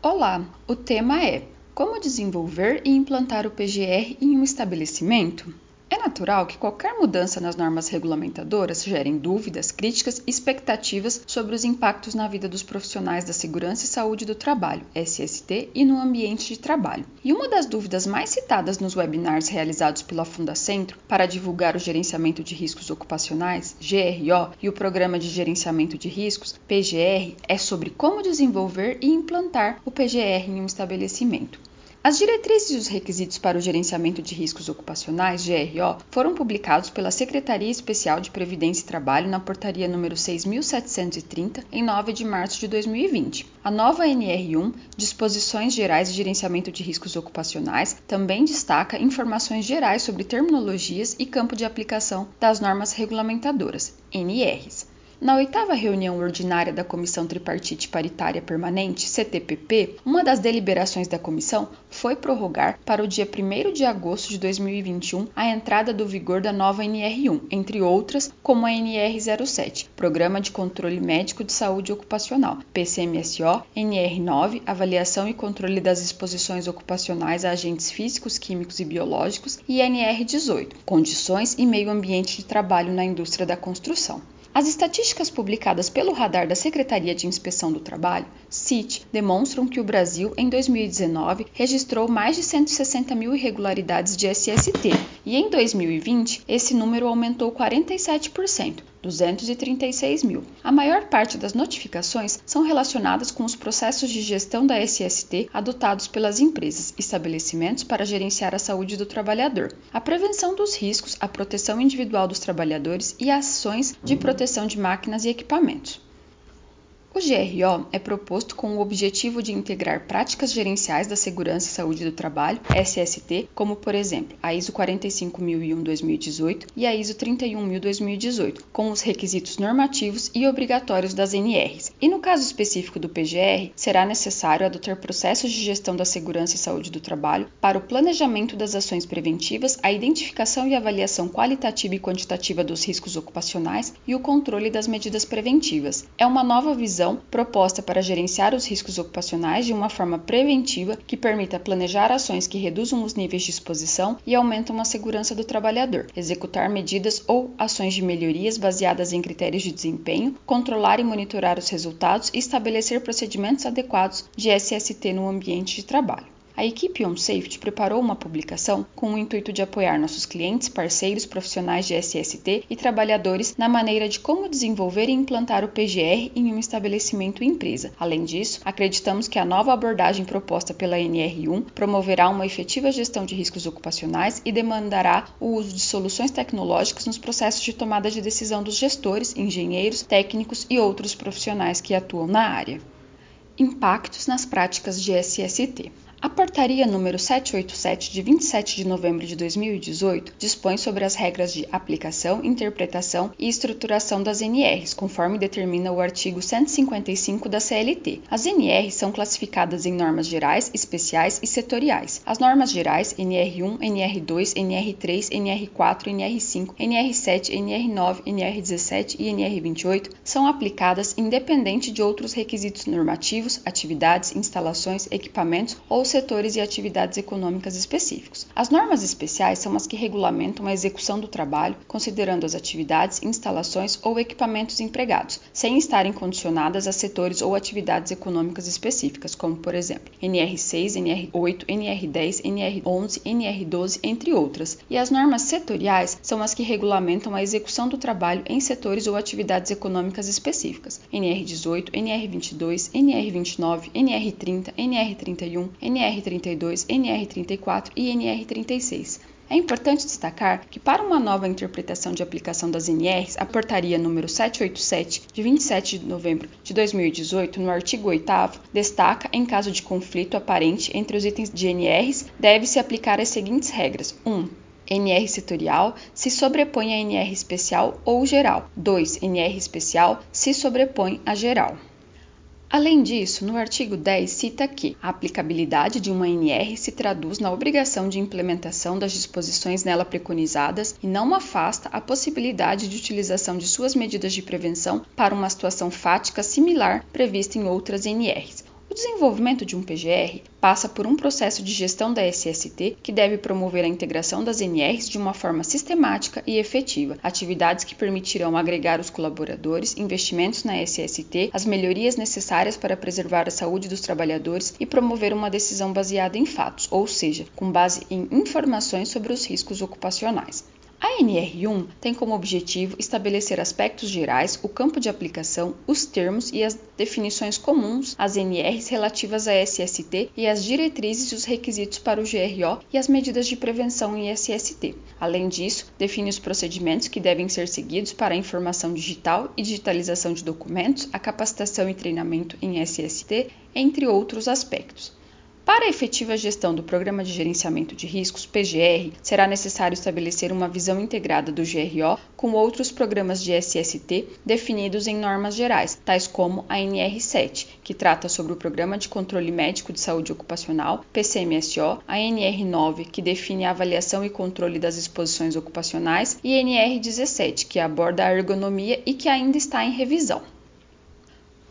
Olá, o tema é Como desenvolver e implantar o PGR em um estabelecimento? É natural que qualquer mudança nas normas regulamentadoras gere dúvidas, críticas e expectativas sobre os impactos na vida dos profissionais da segurança e saúde do trabalho, SST, e no ambiente de trabalho. E uma das dúvidas mais citadas nos webinars realizados pela Fundacentro para divulgar o gerenciamento de riscos ocupacionais, GRO, e o Programa de Gerenciamento de Riscos, PGR, é sobre como desenvolver e implantar o PGR em um estabelecimento. As diretrizes e os requisitos para o gerenciamento de riscos ocupacionais, GRO, foram publicados pela Secretaria Especial de Previdência e Trabalho na portaria número 6730 em 9 de março de 2020. A nova NR1, Disposições Gerais de Gerenciamento de Riscos Ocupacionais, também destaca informações gerais sobre terminologias e campo de aplicação das normas regulamentadoras, NRs. Na oitava reunião ordinária da Comissão Tripartite Paritária Permanente, CTPP, uma das deliberações da comissão foi prorrogar para o dia 1 de agosto de 2021 a entrada do vigor da nova NR1, entre outras, como a NR07, Programa de Controle Médico de Saúde Ocupacional, PCMSO, NR9, Avaliação e Controle das Exposições Ocupacionais a Agentes Físicos, Químicos e Biológicos, e NR18, Condições e Meio Ambiente de Trabalho na Indústria da Construção. As estatísticas publicadas pelo Radar da Secretaria de Inspeção do Trabalho, CIT, demonstram que o Brasil, em 2019, registrou mais de 160 mil irregularidades de SST e, em 2020, esse número aumentou 47%. 236 mil. A maior parte das notificações são relacionadas com os processos de gestão da SST adotados pelas empresas, estabelecimentos para gerenciar a saúde do trabalhador, a prevenção dos riscos, a proteção individual dos trabalhadores e ações de proteção de máquinas e equipamentos. O GRO é proposto com o objetivo de integrar práticas gerenciais da segurança e saúde do trabalho, SST, como por exemplo a ISO 45001-2018 e a ISO 31000-2018, com os requisitos normativos e obrigatórios das NRs. E no caso específico do PGR, será necessário adotar processos de gestão da segurança e saúde do trabalho para o planejamento das ações preventivas, a identificação e avaliação qualitativa e quantitativa dos riscos ocupacionais e o controle das medidas preventivas. É uma nova visão visão proposta para gerenciar os riscos ocupacionais de uma forma preventiva que permita planejar ações que reduzam os níveis de exposição e aumentam a segurança do trabalhador, executar medidas ou ações de melhorias baseadas em critérios de desempenho, controlar e monitorar os resultados e estabelecer procedimentos adequados de SST no ambiente de trabalho a equipe OnSafety preparou uma publicação com o intuito de apoiar nossos clientes, parceiros, profissionais de SST e trabalhadores na maneira de como desenvolver e implantar o PGR em um estabelecimento empresa. Além disso, acreditamos que a nova abordagem proposta pela NR1 promoverá uma efetiva gestão de riscos ocupacionais e demandará o uso de soluções tecnológicas nos processos de tomada de decisão dos gestores, engenheiros, técnicos e outros profissionais que atuam na área. Impactos nas práticas de SST. A portaria número 787 de 27 de novembro de 2018 dispõe sobre as regras de aplicação, interpretação e estruturação das NRs, conforme determina o artigo 155 da CLT. As NRs são classificadas em normas gerais, especiais e setoriais. As normas gerais NR1, NR2, NR3, NR4, NR5, NR7, NR9, NR17 e NR28 são aplicadas independente de outros requisitos normativos, atividades, instalações, equipamentos ou setores e atividades econômicas específicos. As normas especiais são as que regulamentam a execução do trabalho, considerando as atividades, instalações ou equipamentos empregados, sem estarem condicionadas a setores ou atividades econômicas específicas, como, por exemplo, NR6, NR8, NR10, NR11, NR12, entre outras. E as normas setoriais são as que regulamentam a execução do trabalho em setores ou atividades econômicas específicas, NR18, NR22, NR29, NR30, NR31, NR NR32, NR34 e NR36. É importante destacar que, para uma nova interpretação de aplicação das NRs, a portaria número 787, de 27 de novembro de 2018, no artigo 8 destaca, em caso de conflito aparente entre os itens de NRs, deve-se aplicar as seguintes regras: 1. NR setorial se sobrepõe a NR especial ou geral. 2. NR especial se sobrepõe a geral. Além disso, no artigo 10 cita que a aplicabilidade de uma NR se traduz na obrigação de implementação das disposições nela preconizadas e não afasta a possibilidade de utilização de suas medidas de prevenção para uma situação fática similar prevista em outras NRs. O desenvolvimento de um PGR passa por um processo de gestão da SST que deve promover a integração das NRs de uma forma sistemática e efetiva, atividades que permitirão agregar os colaboradores, investimentos na SST, as melhorias necessárias para preservar a saúde dos trabalhadores e promover uma decisão baseada em fatos, ou seja, com base em informações sobre os riscos ocupacionais. A NR1 tem como objetivo estabelecer aspectos gerais, o campo de aplicação, os termos e as definições comuns às NRs relativas à SST e as diretrizes e os requisitos para o GRO e as medidas de prevenção em SST. Além disso, define os procedimentos que devem ser seguidos para a informação digital e digitalização de documentos, a capacitação e treinamento em SST, entre outros aspectos. Para a efetiva gestão do Programa de Gerenciamento de Riscos, PGR, será necessário estabelecer uma visão integrada do GRO com outros programas de SST definidos em normas gerais, tais como a NR7, que trata sobre o Programa de Controle Médico de Saúde Ocupacional, PCMSO, a NR9, que define a avaliação e controle das exposições ocupacionais, e NR17, que aborda a ergonomia e que ainda está em revisão.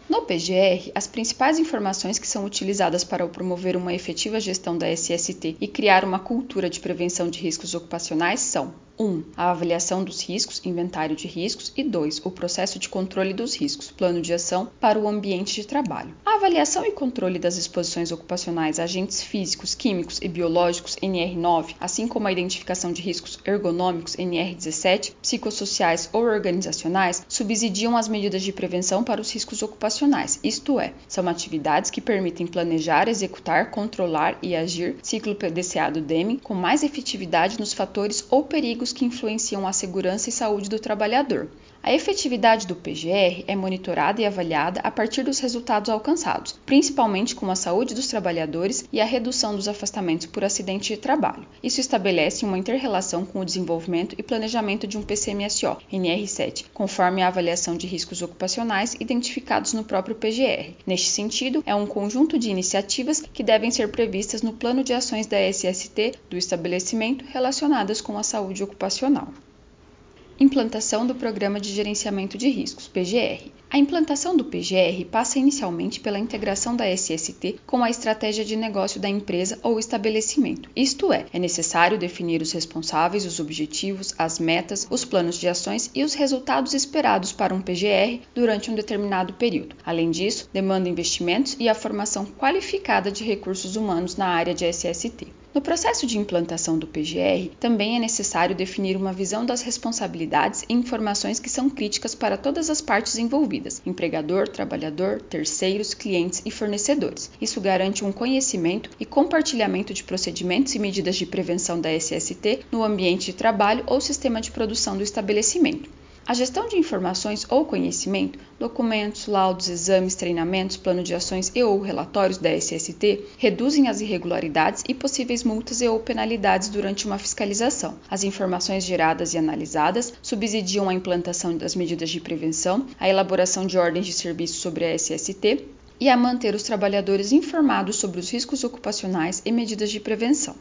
No PGR, as principais informações que são utilizadas para promover uma efetiva gestão da SST e criar uma cultura de prevenção de riscos ocupacionais são 1. A avaliação dos riscos, inventário de riscos, e 2. O processo de controle dos riscos, plano de ação para o ambiente de trabalho. A avaliação e controle das exposições ocupacionais a agentes físicos, químicos e biológicos, NR9, assim como a identificação de riscos ergonômicos, NR17, psicossociais ou organizacionais, subsidiam as medidas de prevenção para os riscos ocupacionais, isto é, são atividades que permitem planejar, executar, controlar e agir, ciclo PDCA do Deming, com mais efetividade nos fatores ou perigos que influenciam a segurança e saúde do trabalhador. A efetividade do PGR é monitorada e avaliada a partir dos resultados alcançados, principalmente com a saúde dos trabalhadores e a redução dos afastamentos por acidente de trabalho. Isso estabelece uma interrelação com o desenvolvimento e planejamento de um PCMSO, NR7, conforme a avaliação de riscos ocupacionais identificados no próprio PGR. Neste sentido, é um conjunto de iniciativas que devem ser previstas no plano de ações da SST do estabelecimento relacionadas com a saúde ocupacional. Implantação do Programa de Gerenciamento de Riscos, PGR. A implantação do PGR passa inicialmente pela integração da SST com a estratégia de negócio da empresa ou estabelecimento. Isto é, é necessário definir os responsáveis, os objetivos, as metas, os planos de ações e os resultados esperados para um PGR durante um determinado período. Além disso, demanda investimentos e a formação qualificada de recursos humanos na área de SST. No processo de implantação do PGR, também é necessário definir uma visão das responsabilidades e informações que são críticas para todas as partes envolvidas: empregador, trabalhador, terceiros, clientes e fornecedores. Isso garante um conhecimento e compartilhamento de procedimentos e medidas de prevenção da SST no ambiente de trabalho ou sistema de produção do estabelecimento. A gestão de informações ou conhecimento, documentos, laudos, exames, treinamentos, plano de ações e ou relatórios da SST reduzem as irregularidades e possíveis multas e ou penalidades durante uma fiscalização. As informações geradas e analisadas subsidiam a implantação das medidas de prevenção, a elaboração de ordens de serviço sobre a SST e a manter os trabalhadores informados sobre os riscos ocupacionais e medidas de prevenção.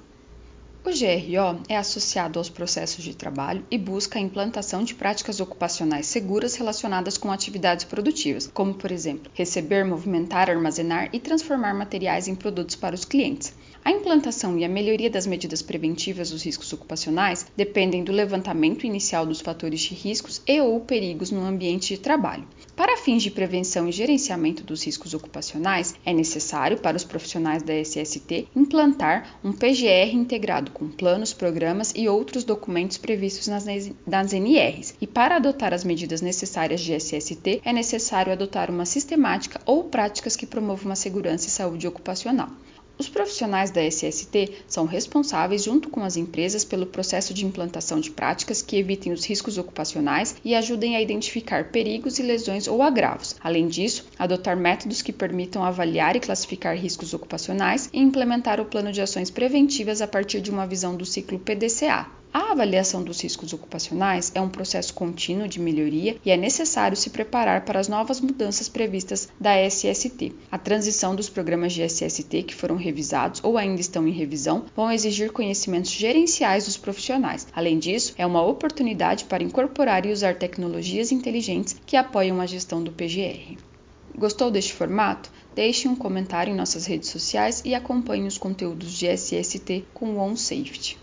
O GRO é associado aos processos de trabalho e busca a implantação de práticas ocupacionais seguras relacionadas com atividades produtivas, como, por exemplo, receber, movimentar, armazenar e transformar materiais em produtos para os clientes. A implantação e a melhoria das medidas preventivas dos riscos ocupacionais dependem do levantamento inicial dos fatores de riscos e ou perigos no ambiente de trabalho. Para fins de prevenção e gerenciamento dos riscos ocupacionais, é necessário para os profissionais da SST implantar um PGR integrado com planos, programas e outros documentos previstos nas, nas NRs. E para adotar as medidas necessárias de SST, é necessário adotar uma sistemática ou práticas que promovam a segurança e saúde ocupacional. Os profissionais da SST são responsáveis, junto com as empresas, pelo processo de implantação de práticas que evitem os riscos ocupacionais e ajudem a identificar perigos e lesões ou agravos. Além disso, adotar métodos que permitam avaliar e classificar riscos ocupacionais e implementar o plano de ações preventivas a partir de uma visão do ciclo PDCA. A avaliação dos riscos ocupacionais é um processo contínuo de melhoria e é necessário se preparar para as novas mudanças previstas da SST. A transição dos programas de SST que foram revisados ou ainda estão em revisão vão exigir conhecimentos gerenciais dos profissionais. Além disso, é uma oportunidade para incorporar e usar tecnologias inteligentes que apoiam a gestão do PGR. Gostou deste formato? Deixe um comentário em nossas redes sociais e acompanhe os conteúdos de SST com o OnSafety.